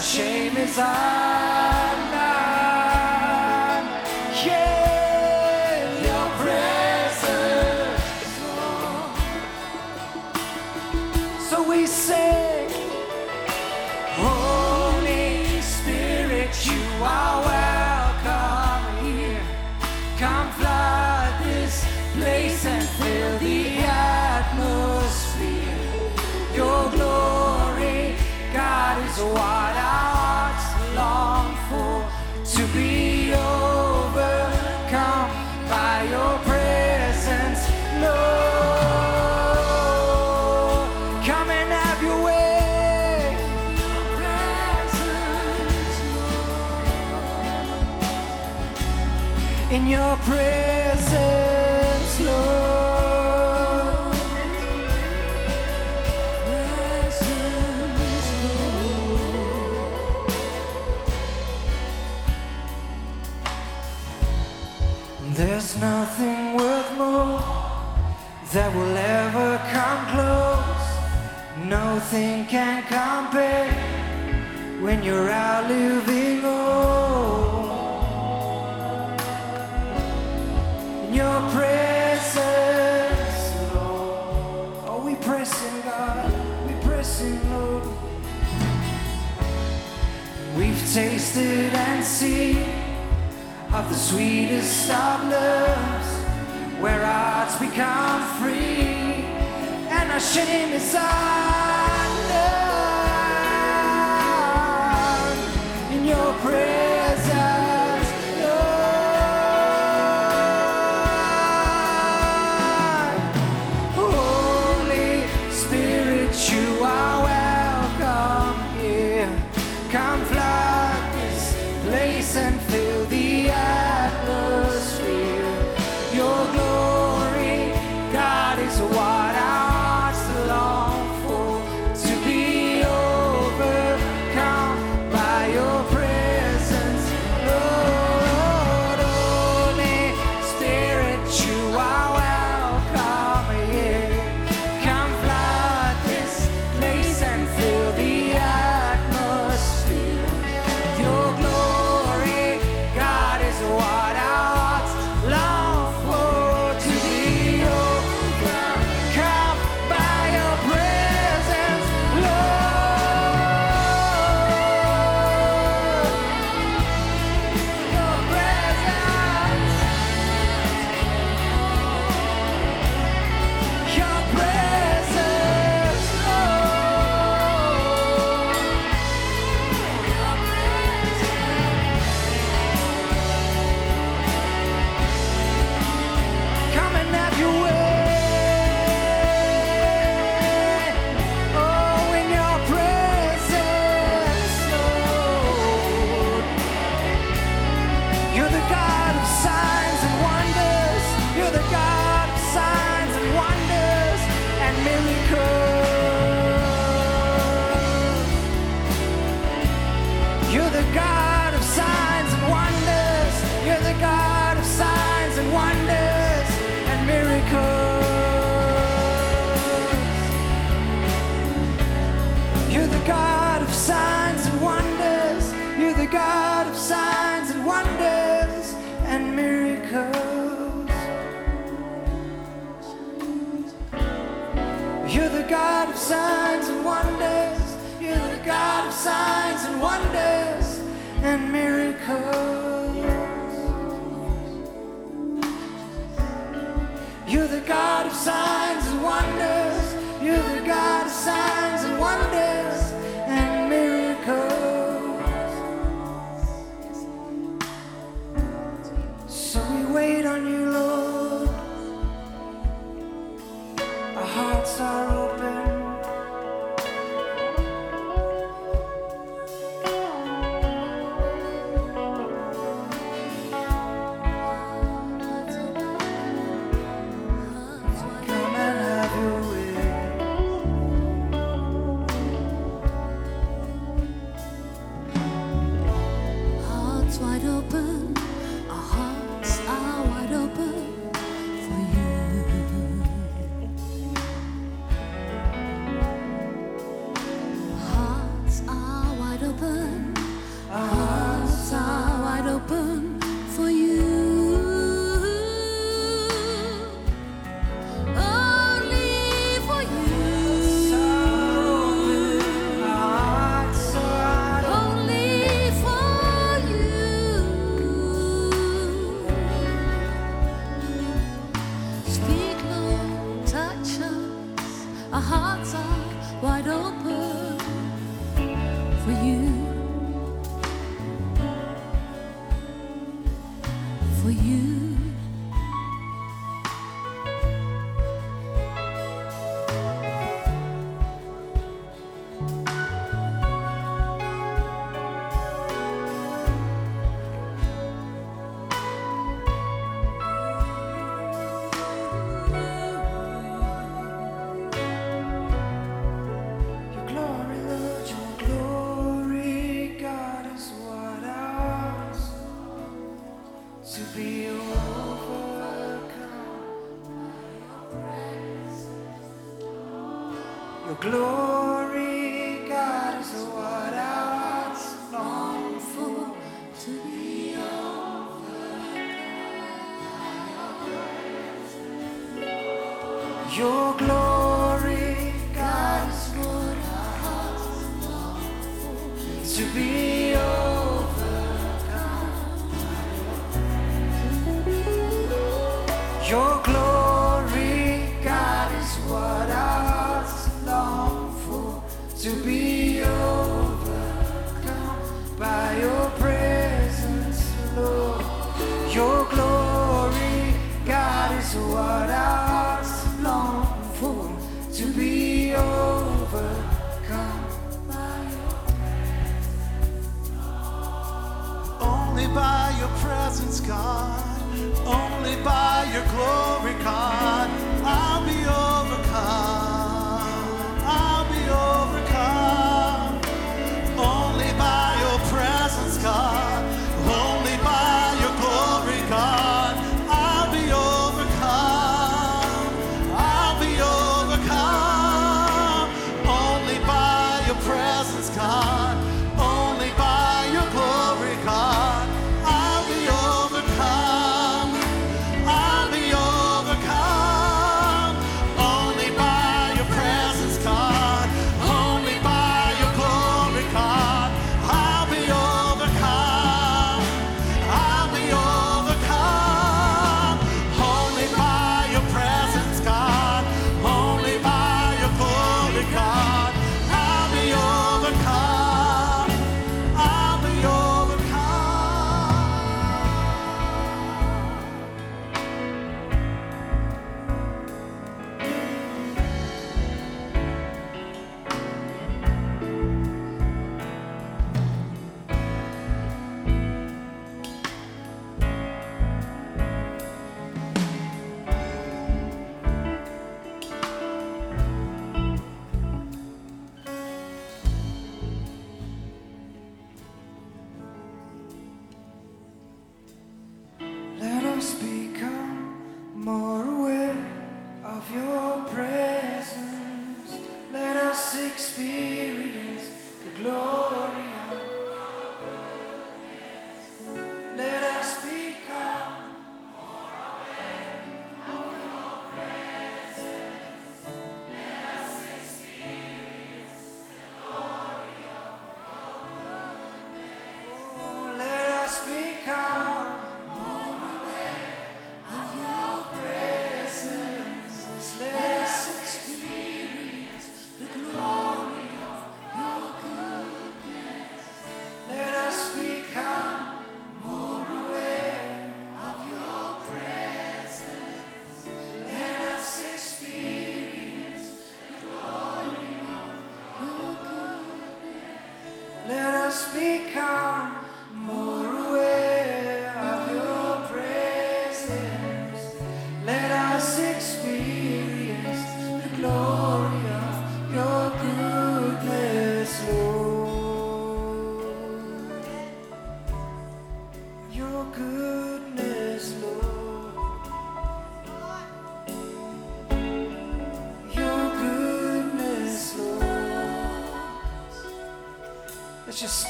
shame is I. nothing can compare when you're out living oh. in your presence, Lord. Oh, we pressing God, we pressing Lord. We've tasted and seen of the sweetest of loves, where hearts become free and our shame is ours. praise. signs and wonders. You're the God of signs and wonders and miracles. You're the God of signs. Your glory, to be.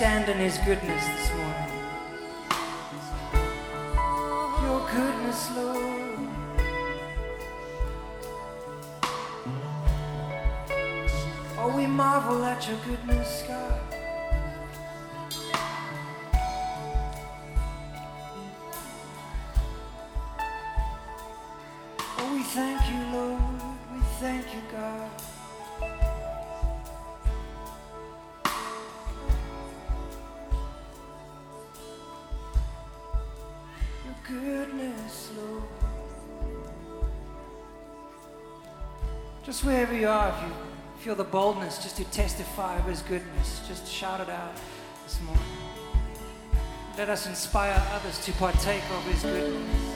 stand in His goodness this morning. Your goodness, Lord. Oh, we marvel at your goodness, God. Wherever you are, if you feel the boldness just to testify of His goodness, just shout it out this morning. Let us inspire others to partake of His. Goodness,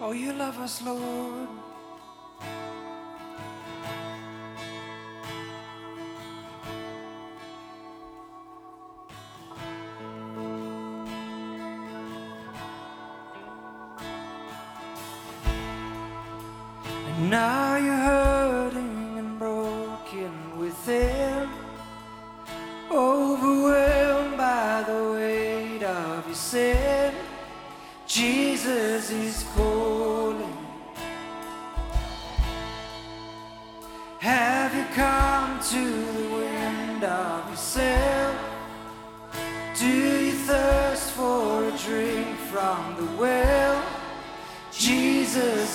Oh, you love us, Lord. And now you're hurting and broken within, overwhelmed by the weight of your sin. Jesus is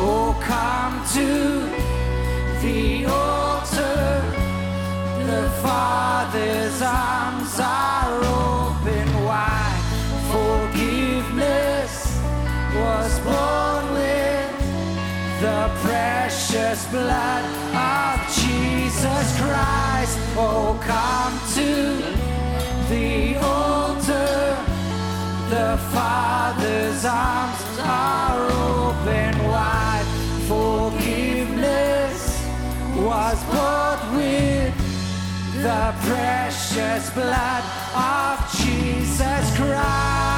Oh, come to the altar. The Father's arms are open wide. Forgiveness was born with the precious blood of Jesus Christ. Oh, come to the altar. The Father's arms are open wide. Forgiveness was bought with the precious blood of Jesus Christ.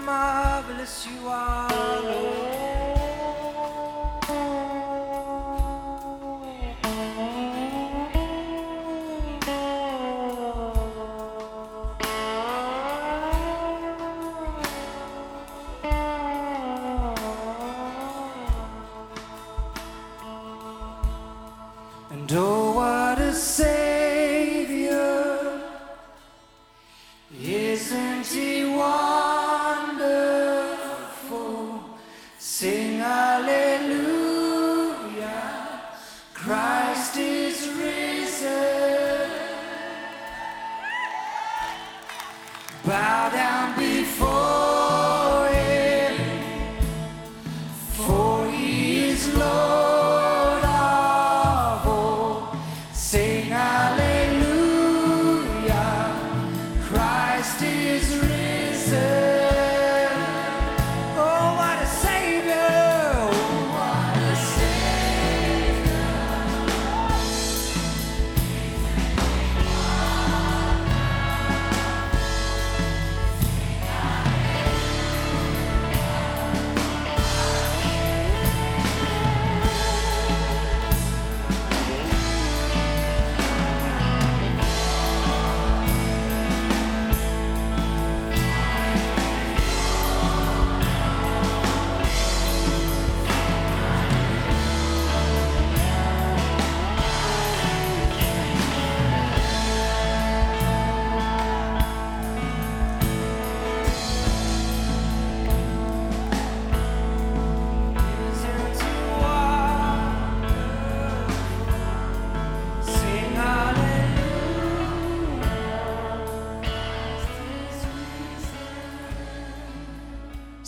Marvelous you are, Lord.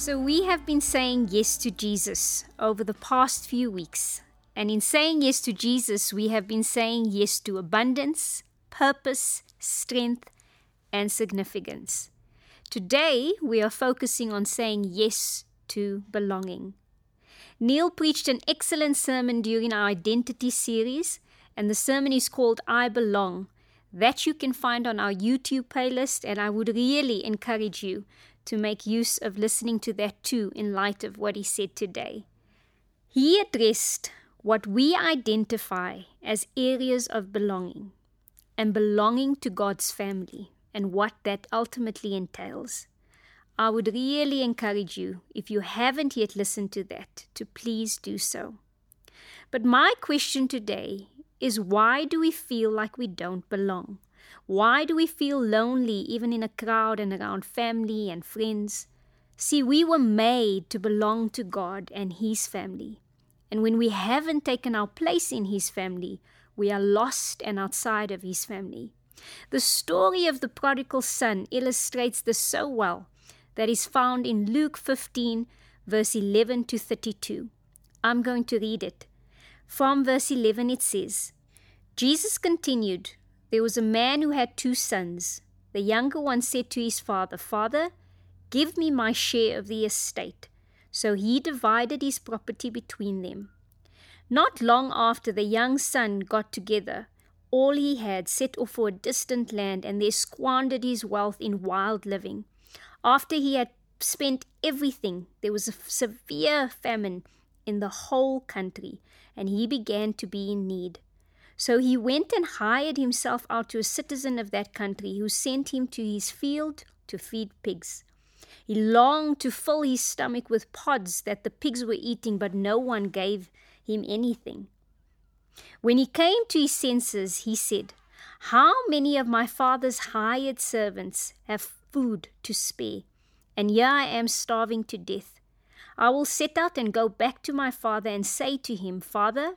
So, we have been saying yes to Jesus over the past few weeks. And in saying yes to Jesus, we have been saying yes to abundance, purpose, strength, and significance. Today, we are focusing on saying yes to belonging. Neil preached an excellent sermon during our identity series, and the sermon is called I Belong. That you can find on our YouTube playlist, and I would really encourage you to make use of listening to that too in light of what he said today. He addressed what we identify as areas of belonging and belonging to God's family and what that ultimately entails. I would really encourage you, if you haven't yet listened to that, to please do so. But my question today is why do we feel like we don't belong? Why do we feel lonely even in a crowd and around family and friends? See, we were made to belong to God and His family. And when we haven't taken our place in His family, we are lost and outside of His family. The story of the prodigal son illustrates this so well that is found in Luke 15, verse 11 to 32. I'm going to read it. From verse 11, it says, Jesus continued, There was a man who had two sons. The younger one said to his father, Father, give me my share of the estate. So he divided his property between them. Not long after, the young son got together all he had, set off for a distant land, and there squandered his wealth in wild living. After he had spent everything, there was a severe famine in the whole country, and he began to be in need. So he went and hired himself out to a citizen of that country, who sent him to his field to feed pigs. He longed to fill his stomach with pods that the pigs were eating, but no one gave him anything. When he came to his senses, he said, How many of my father's hired servants have food to spare? And here I am starving to death. I will set out and go back to my father and say to him, Father,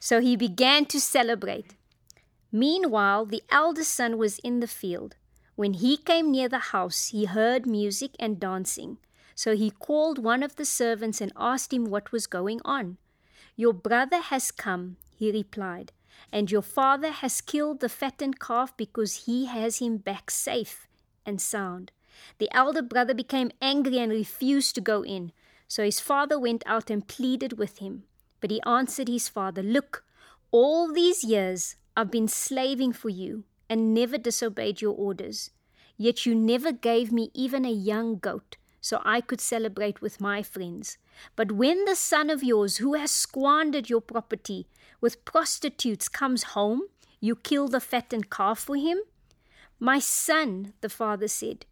So he began to celebrate. Meanwhile, the eldest son was in the field. When he came near the house, he heard music and dancing. So he called one of the servants and asked him what was going on. Your brother has come, he replied, and your father has killed the fattened calf because he has him back safe and sound. The elder brother became angry and refused to go in. So his father went out and pleaded with him. But he answered his father, Look, all these years I've been slaving for you and never disobeyed your orders. Yet you never gave me even a young goat so I could celebrate with my friends. But when the son of yours, who has squandered your property with prostitutes, comes home, you kill the fattened calf for him? My son, the father said,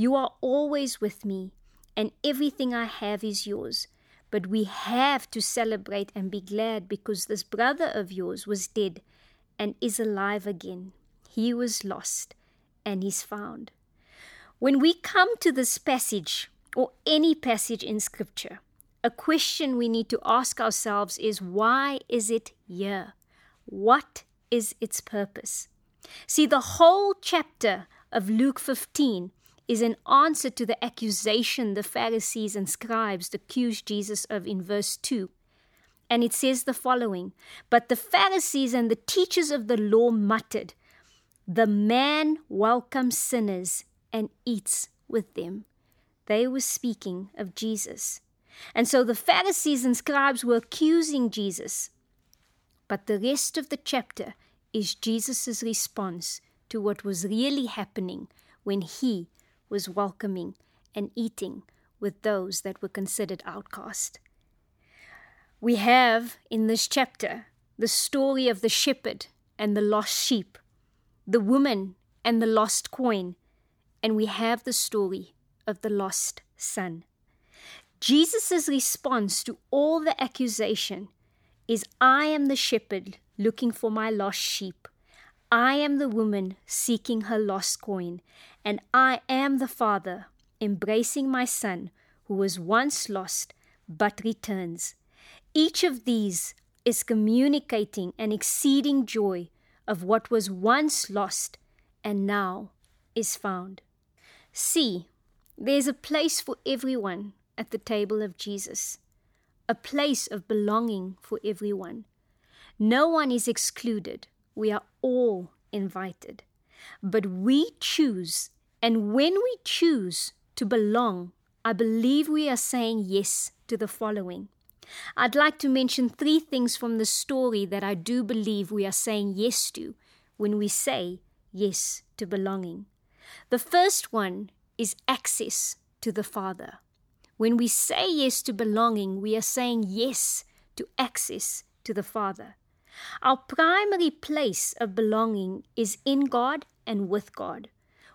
you are always with me, and everything I have is yours. But we have to celebrate and be glad because this brother of yours was dead and is alive again. He was lost and he's found. When we come to this passage, or any passage in Scripture, a question we need to ask ourselves is why is it here? What is its purpose? See, the whole chapter of Luke 15 is an answer to the accusation the Pharisees and scribes accused Jesus of in verse 2. And it says the following But the Pharisees and the teachers of the law muttered, The man welcomes sinners and eats with them. They were speaking of Jesus. And so the Pharisees and scribes were accusing Jesus. But the rest of the chapter is Jesus' response to what was really happening when he was welcoming and eating with those that were considered outcast. We have in this chapter the story of the shepherd and the lost sheep, the woman and the lost coin, and we have the story of the lost son. Jesus' response to all the accusation is I am the shepherd looking for my lost sheep. I am the woman seeking her lost coin, and I am the father embracing my son who was once lost but returns. Each of these is communicating an exceeding joy of what was once lost and now is found. See, there's a place for everyone at the table of Jesus, a place of belonging for everyone. No one is excluded. We are all invited. But we choose, and when we choose to belong, I believe we are saying yes to the following. I'd like to mention three things from the story that I do believe we are saying yes to when we say yes to belonging. The first one is access to the Father. When we say yes to belonging, we are saying yes to access to the Father. Our primary place of belonging is in God and with God.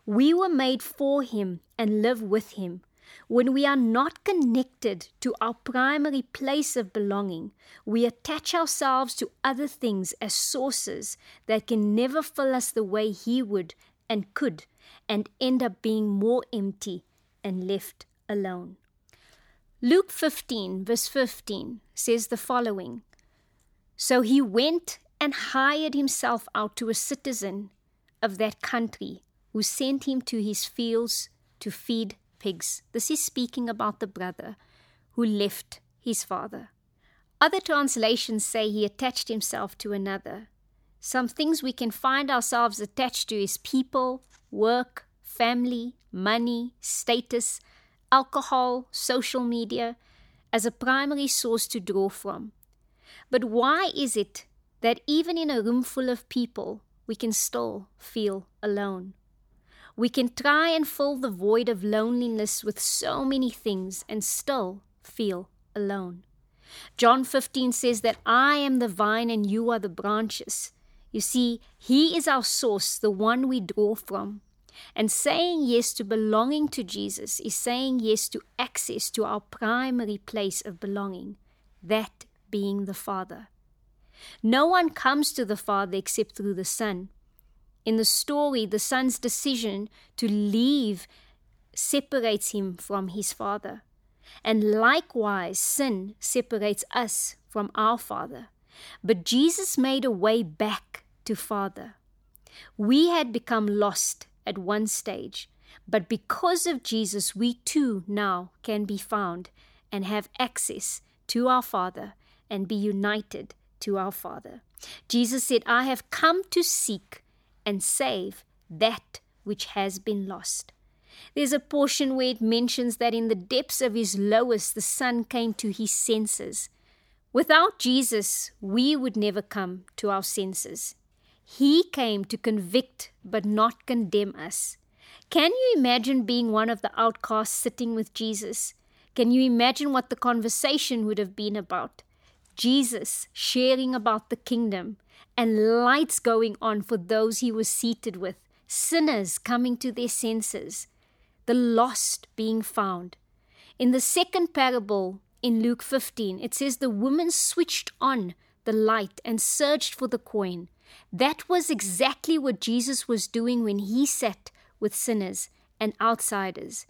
We were made for Him and live with Him. When we are not connected to our primary place of belonging, we attach ourselves to other things as sources that can never fill us the way He would and could, and end up being more empty and left alone. Luke 15, verse 15 says the following So he went and hired himself out to a citizen of that country who sent him to his fields to feed pigs. This is speaking about the brother who left his father. Other translations say he attached himself to another. Some things we can find ourselves attached to is people, work, family, money, status, alcohol, social media as a primary source to draw from. But why is it that even in a room full of people, we can still feel alone? We can try and fill the void of loneliness with so many things and still feel alone. John 15 says that I am the vine and you are the branches. You see, He is our source, the one we draw from. And saying yes to belonging to Jesus is saying yes to access to our primary place of belonging, that being the Father. No one comes to the Father except through the Son. In the story, the Son's decision to leave separates him from his Father. And likewise, sin separates us from our Father. But Jesus made a way back to Father. We had become lost at one stage, but because of Jesus, we too now can be found and have access to our Father and be united to our Father. Jesus said, I have come to seek and save that which has been lost. There's a portion where it mentions that in the depths of his lowest, the Son came to his senses. Without Jesus, we would never come to our senses. He came to convict but not condemn us. Can you imagine being one of the outcasts sitting with Jesus? Can you imagine what the conversation would have been about? Jesus sharing about the kingdom and lights going on for those he was seated with, sinners coming to their senses, the lost being found. In the second parable in Luke 15, it says the woman switched on the light and searched for the coin. That was exactly what Jesus was doing when he sat with sinners and outsiders.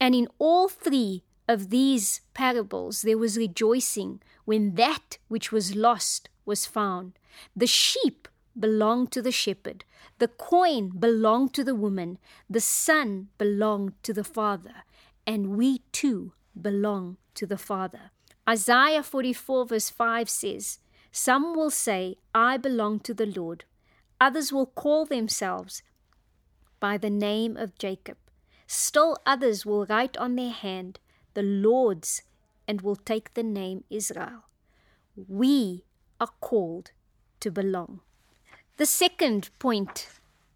And in all three of these parables, there was rejoicing when that which was lost was found. The sheep belonged to the shepherd, the coin belonged to the woman, the son belonged to the father, and we too belong to the Father. Isaiah 44, verse 5 says, Some will say, I belong to the Lord. Others will call themselves by the name of Jacob. Still others will write on their hand, the Lord's, and will take the name Israel. We are called to belong. The second point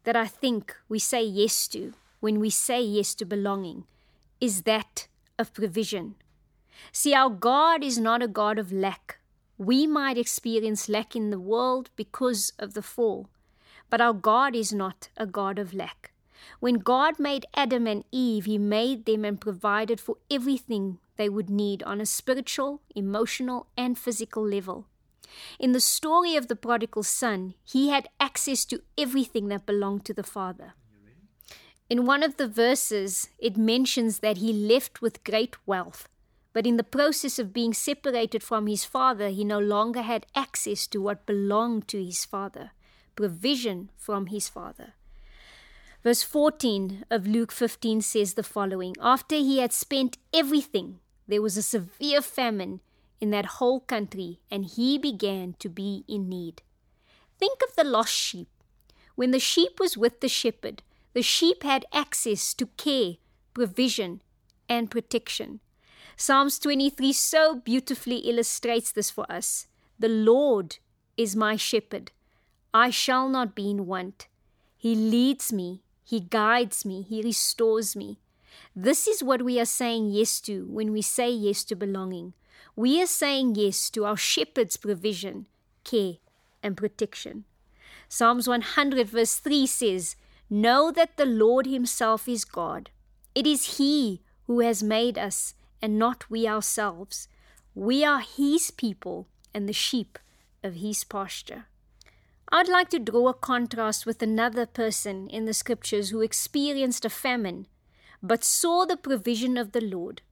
that I think we say yes to when we say yes to belonging is that of provision. See, our God is not a God of lack. We might experience lack in the world because of the fall, but our God is not a God of lack. When God made Adam and Eve, He made them and provided for everything they would need on a spiritual, emotional, and physical level. In the story of the prodigal son, he had access to everything that belonged to the father. In one of the verses, it mentions that he left with great wealth, but in the process of being separated from his father, he no longer had access to what belonged to his father, provision from his father. Verse 14 of Luke 15 says the following After he had spent everything, there was a severe famine in that whole country, and he began to be in need. Think of the lost sheep. When the sheep was with the shepherd, the sheep had access to care, provision, and protection. Psalms 23 so beautifully illustrates this for us. The Lord is my shepherd. I shall not be in want. He leads me, He guides me, He restores me. This is what we are saying yes to when we say yes to belonging. We are saying yes to our shepherd's provision, care, and protection. Psalms 100, verse 3 says, Know that the Lord Himself is God. It is He who has made us and not we ourselves. We are His people and the sheep of His pasture. I'd like to draw a contrast with another person in the scriptures who experienced a famine but saw the provision of the Lord.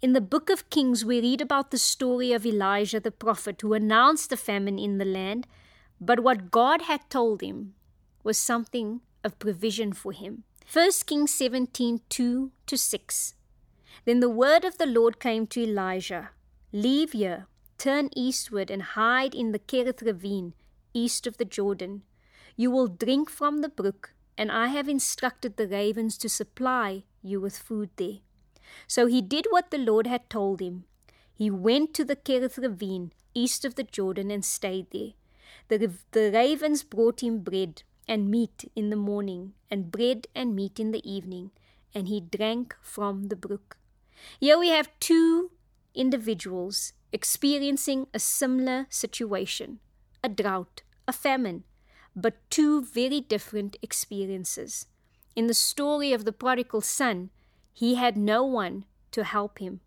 In the book of Kings, we read about the story of Elijah the prophet who announced the famine in the land, but what God had told him was something of provision for him. 1 Kings 17 2 to 6. Then the word of the Lord came to Elijah Leave here, turn eastward, and hide in the Kerith ravine, east of the Jordan. You will drink from the brook, and I have instructed the ravens to supply you with food there. So he did what the Lord had told him. He went to the Kerith ravine, east of the Jordan, and stayed there. The, the ravens brought him bread and meat in the morning, and bread and meat in the evening, and he drank from the brook. Here we have two individuals experiencing a similar situation a drought, a famine, but two very different experiences. In the story of the prodigal son, he had no one to help him.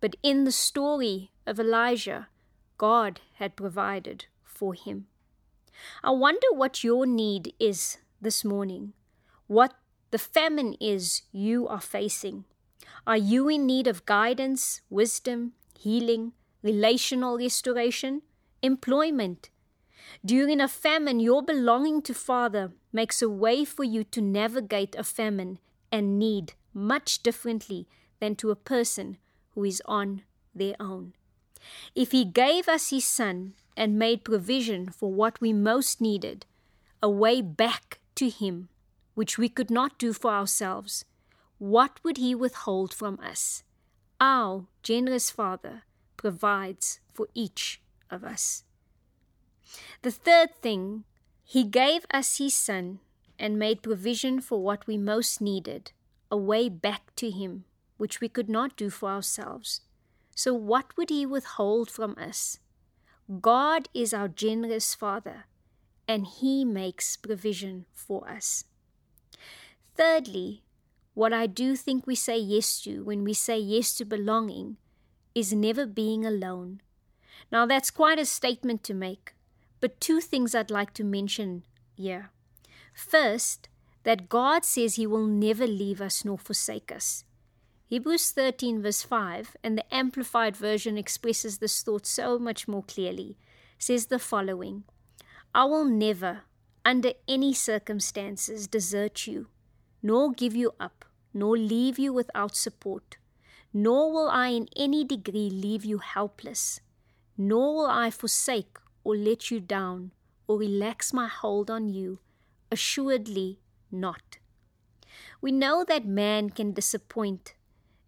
But in the story of Elijah, God had provided for him. I wonder what your need is this morning, what the famine is you are facing. Are you in need of guidance, wisdom, healing, relational restoration, employment? During a famine, your belonging to Father makes a way for you to navigate a famine and need much differently than to a person who is on their own. If He gave us His Son and made provision for what we most needed, a way back to Him, which we could not do for ourselves, what would He withhold from us? Our generous Father provides for each of us. The third thing, He gave us His Son and made provision for what we most needed, a way back to Him, which we could not do for ourselves. So, what would He withhold from us? God is our generous Father, and He makes provision for us. Thirdly, what I do think we say yes to when we say yes to belonging is never being alone. Now, that's quite a statement to make, but two things I'd like to mention here. First, that God says He will never leave us nor forsake us. Hebrews 13, verse 5, and the Amplified Version expresses this thought so much more clearly, says the following I will never, under any circumstances, desert you, nor give you up, nor leave you without support, nor will I in any degree leave you helpless, nor will I forsake or let you down or relax my hold on you. Assuredly not. We know that man can disappoint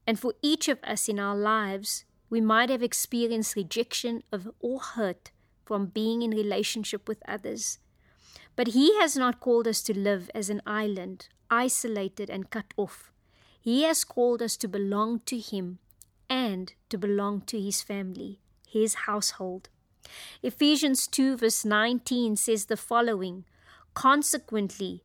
and for each of us in our lives, we might have experienced rejection of or hurt from being in relationship with others. But He has not called us to live as an island, isolated and cut off. He has called us to belong to Him and to belong to His family, His household. Ephesians 2, verse 19 says the following Consequently,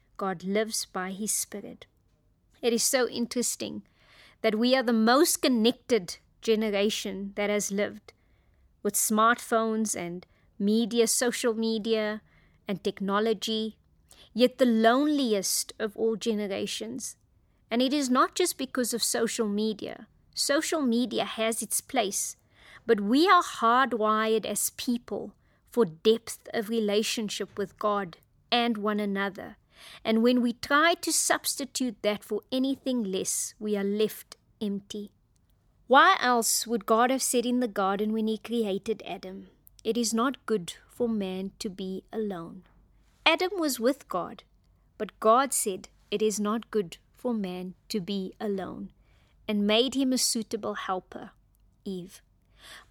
God lives by His Spirit. It is so interesting that we are the most connected generation that has lived with smartphones and media, social media, and technology, yet the loneliest of all generations. And it is not just because of social media. Social media has its place, but we are hardwired as people for depth of relationship with God and one another. And when we try to substitute that for anything less, we are left empty. Why else would God have said in the garden when He created Adam, It is not good for man to be alone? Adam was with God, but God said, It is not good for man to be alone, and made him a suitable helper, Eve.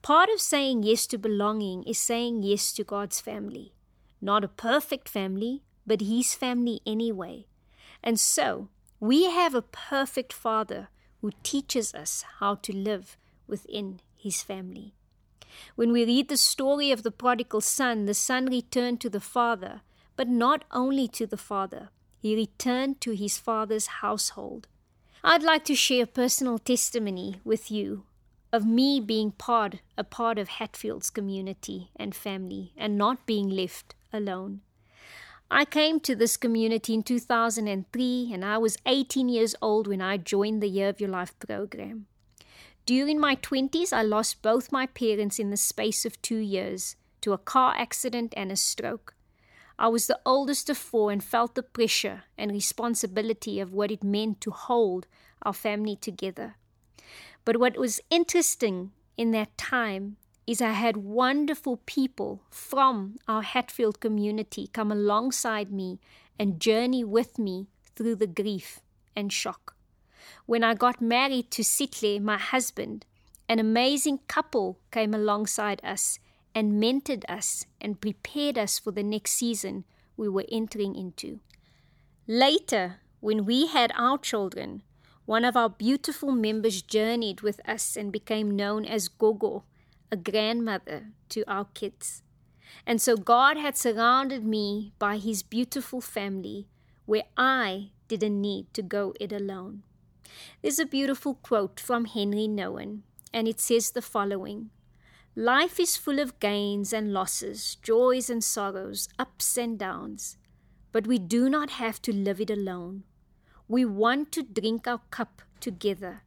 Part of saying yes to belonging is saying yes to God's family. Not a perfect family, but his family anyway. And so, we have a perfect Father who teaches us how to live within his family. When we read the story of the prodigal son, the son returned to the father, but not only to the father, he returned to his father's household. I'd like to share a personal testimony with you of me being part a part of Hatfield's community and family and not being left alone. I came to this community in 2003 and I was 18 years old when I joined the Year of Your Life program. During my 20s, I lost both my parents in the space of two years to a car accident and a stroke. I was the oldest of four and felt the pressure and responsibility of what it meant to hold our family together. But what was interesting in that time is I had wonderful people from our Hatfield community come alongside me and journey with me through the grief and shock. When I got married to Sitle, my husband, an amazing couple came alongside us and mentored us and prepared us for the next season we were entering into. Later, when we had our children, one of our beautiful members journeyed with us and became known as Gogo, a grandmother to our kids. And so God had surrounded me by his beautiful family where I didn't need to go it alone. There's a beautiful quote from Henry Nouwen, and it says the following Life is full of gains and losses, joys and sorrows, ups and downs, but we do not have to live it alone. We want to drink our cup together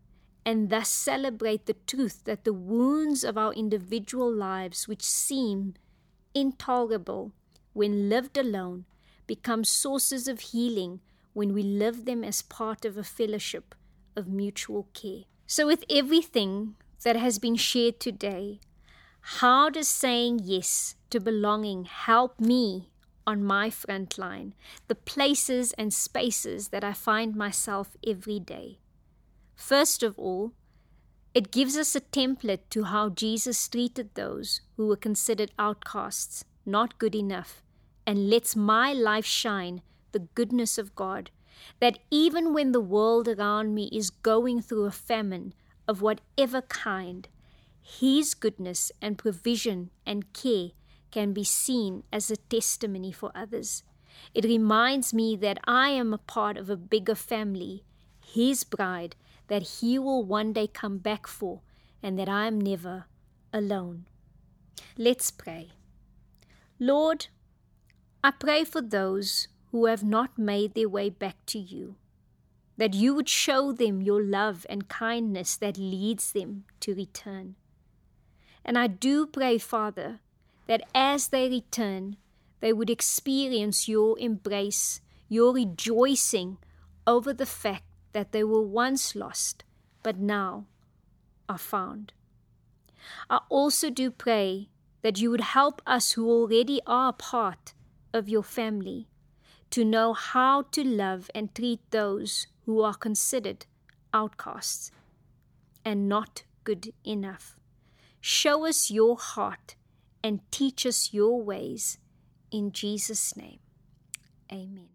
and thus celebrate the truth that the wounds of our individual lives, which seem intolerable when lived alone, become sources of healing when we live them as part of a fellowship of mutual care. So, with everything that has been shared today, how does saying yes to belonging help me on my front line, the places and spaces that I find myself every day? First of all, it gives us a template to how Jesus treated those who were considered outcasts, not good enough, and lets my life shine the goodness of God. That even when the world around me is going through a famine of whatever kind, His goodness and provision and care can be seen as a testimony for others. It reminds me that I am a part of a bigger family, His bride, that He will one day come back for, and that I am never alone. Let's pray. Lord, I pray for those who have not made their way back to you, that you would show them your love and kindness that leads them to return. And I do pray, Father, that as they return, they would experience your embrace, your rejoicing over the fact that they were once lost, but now are found. I also do pray that you would help us who already are part of your family to know how to love and treat those who are considered outcasts and not good enough. Show us your heart and teach us your ways. In Jesus' name, amen.